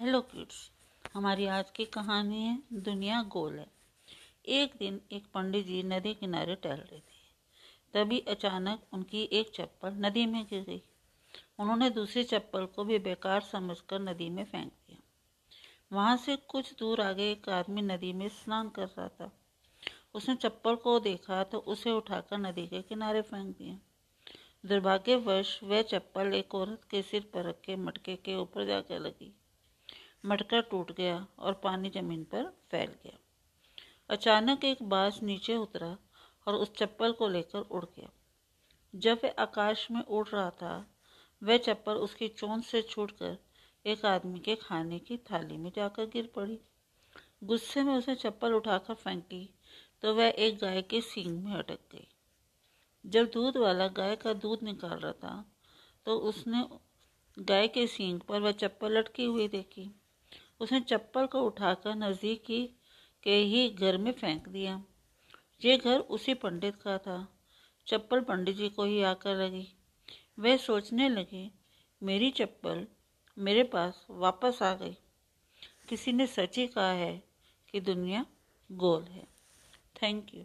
Hello kids हमारी आज की कहानी है, दुनिया गोल है। एक दिन एक पंडित जी नदी किनारे टहल रहे थे। तभी अचानक उनकी एक चप्पल नदी में गिर गई। उन्होंने दूसरी चप्पल को भी बेकार समझकर नदी में फेंक दिया। वहाँ से कुछ दूर आगे एक आदमी नदी में स्नान कर रहा था। उसने चप्पल को देखा तो उसे उठाकर नदी के किनारे फेंक दिया। दुर्भाग्यवश वह चप्पल एक औरत के सिर पर रख के मटके के ऊपर जाकर लगी। मटका टूट गया और पानी ज़मीन पर फैल गया। अचानक एक बाज नीचे उतरा और उस चप्पल को लेकर उड़ गया। जब वह आकाश में उड़ रहा था, वह चप्पल उसकी चोंच से छूटकर एक आदमी के खाने की थाली में जाकर गिर पड़ी। गुस्से में उसने चप्पल उठाकर फेंकी तो वह एक गाय के सींग में अटक गई। जब दूध वाला गाय का दूध निकाल रहा था तो उसने गाय के सींग पर वह चप्पल लटकी हुई देखी। उसने चप्पल को उठाकर नज़दीकी के ही घर में फेंक दिया। ये घर उसी पंडित का था। चप्पल पंडित जी को ही आकर लगी। वह सोचने लगे, मेरी चप्पल मेरे पास वापस आ गई। किसी ने सच ही कहा है कि दुनिया गोल है। Thank you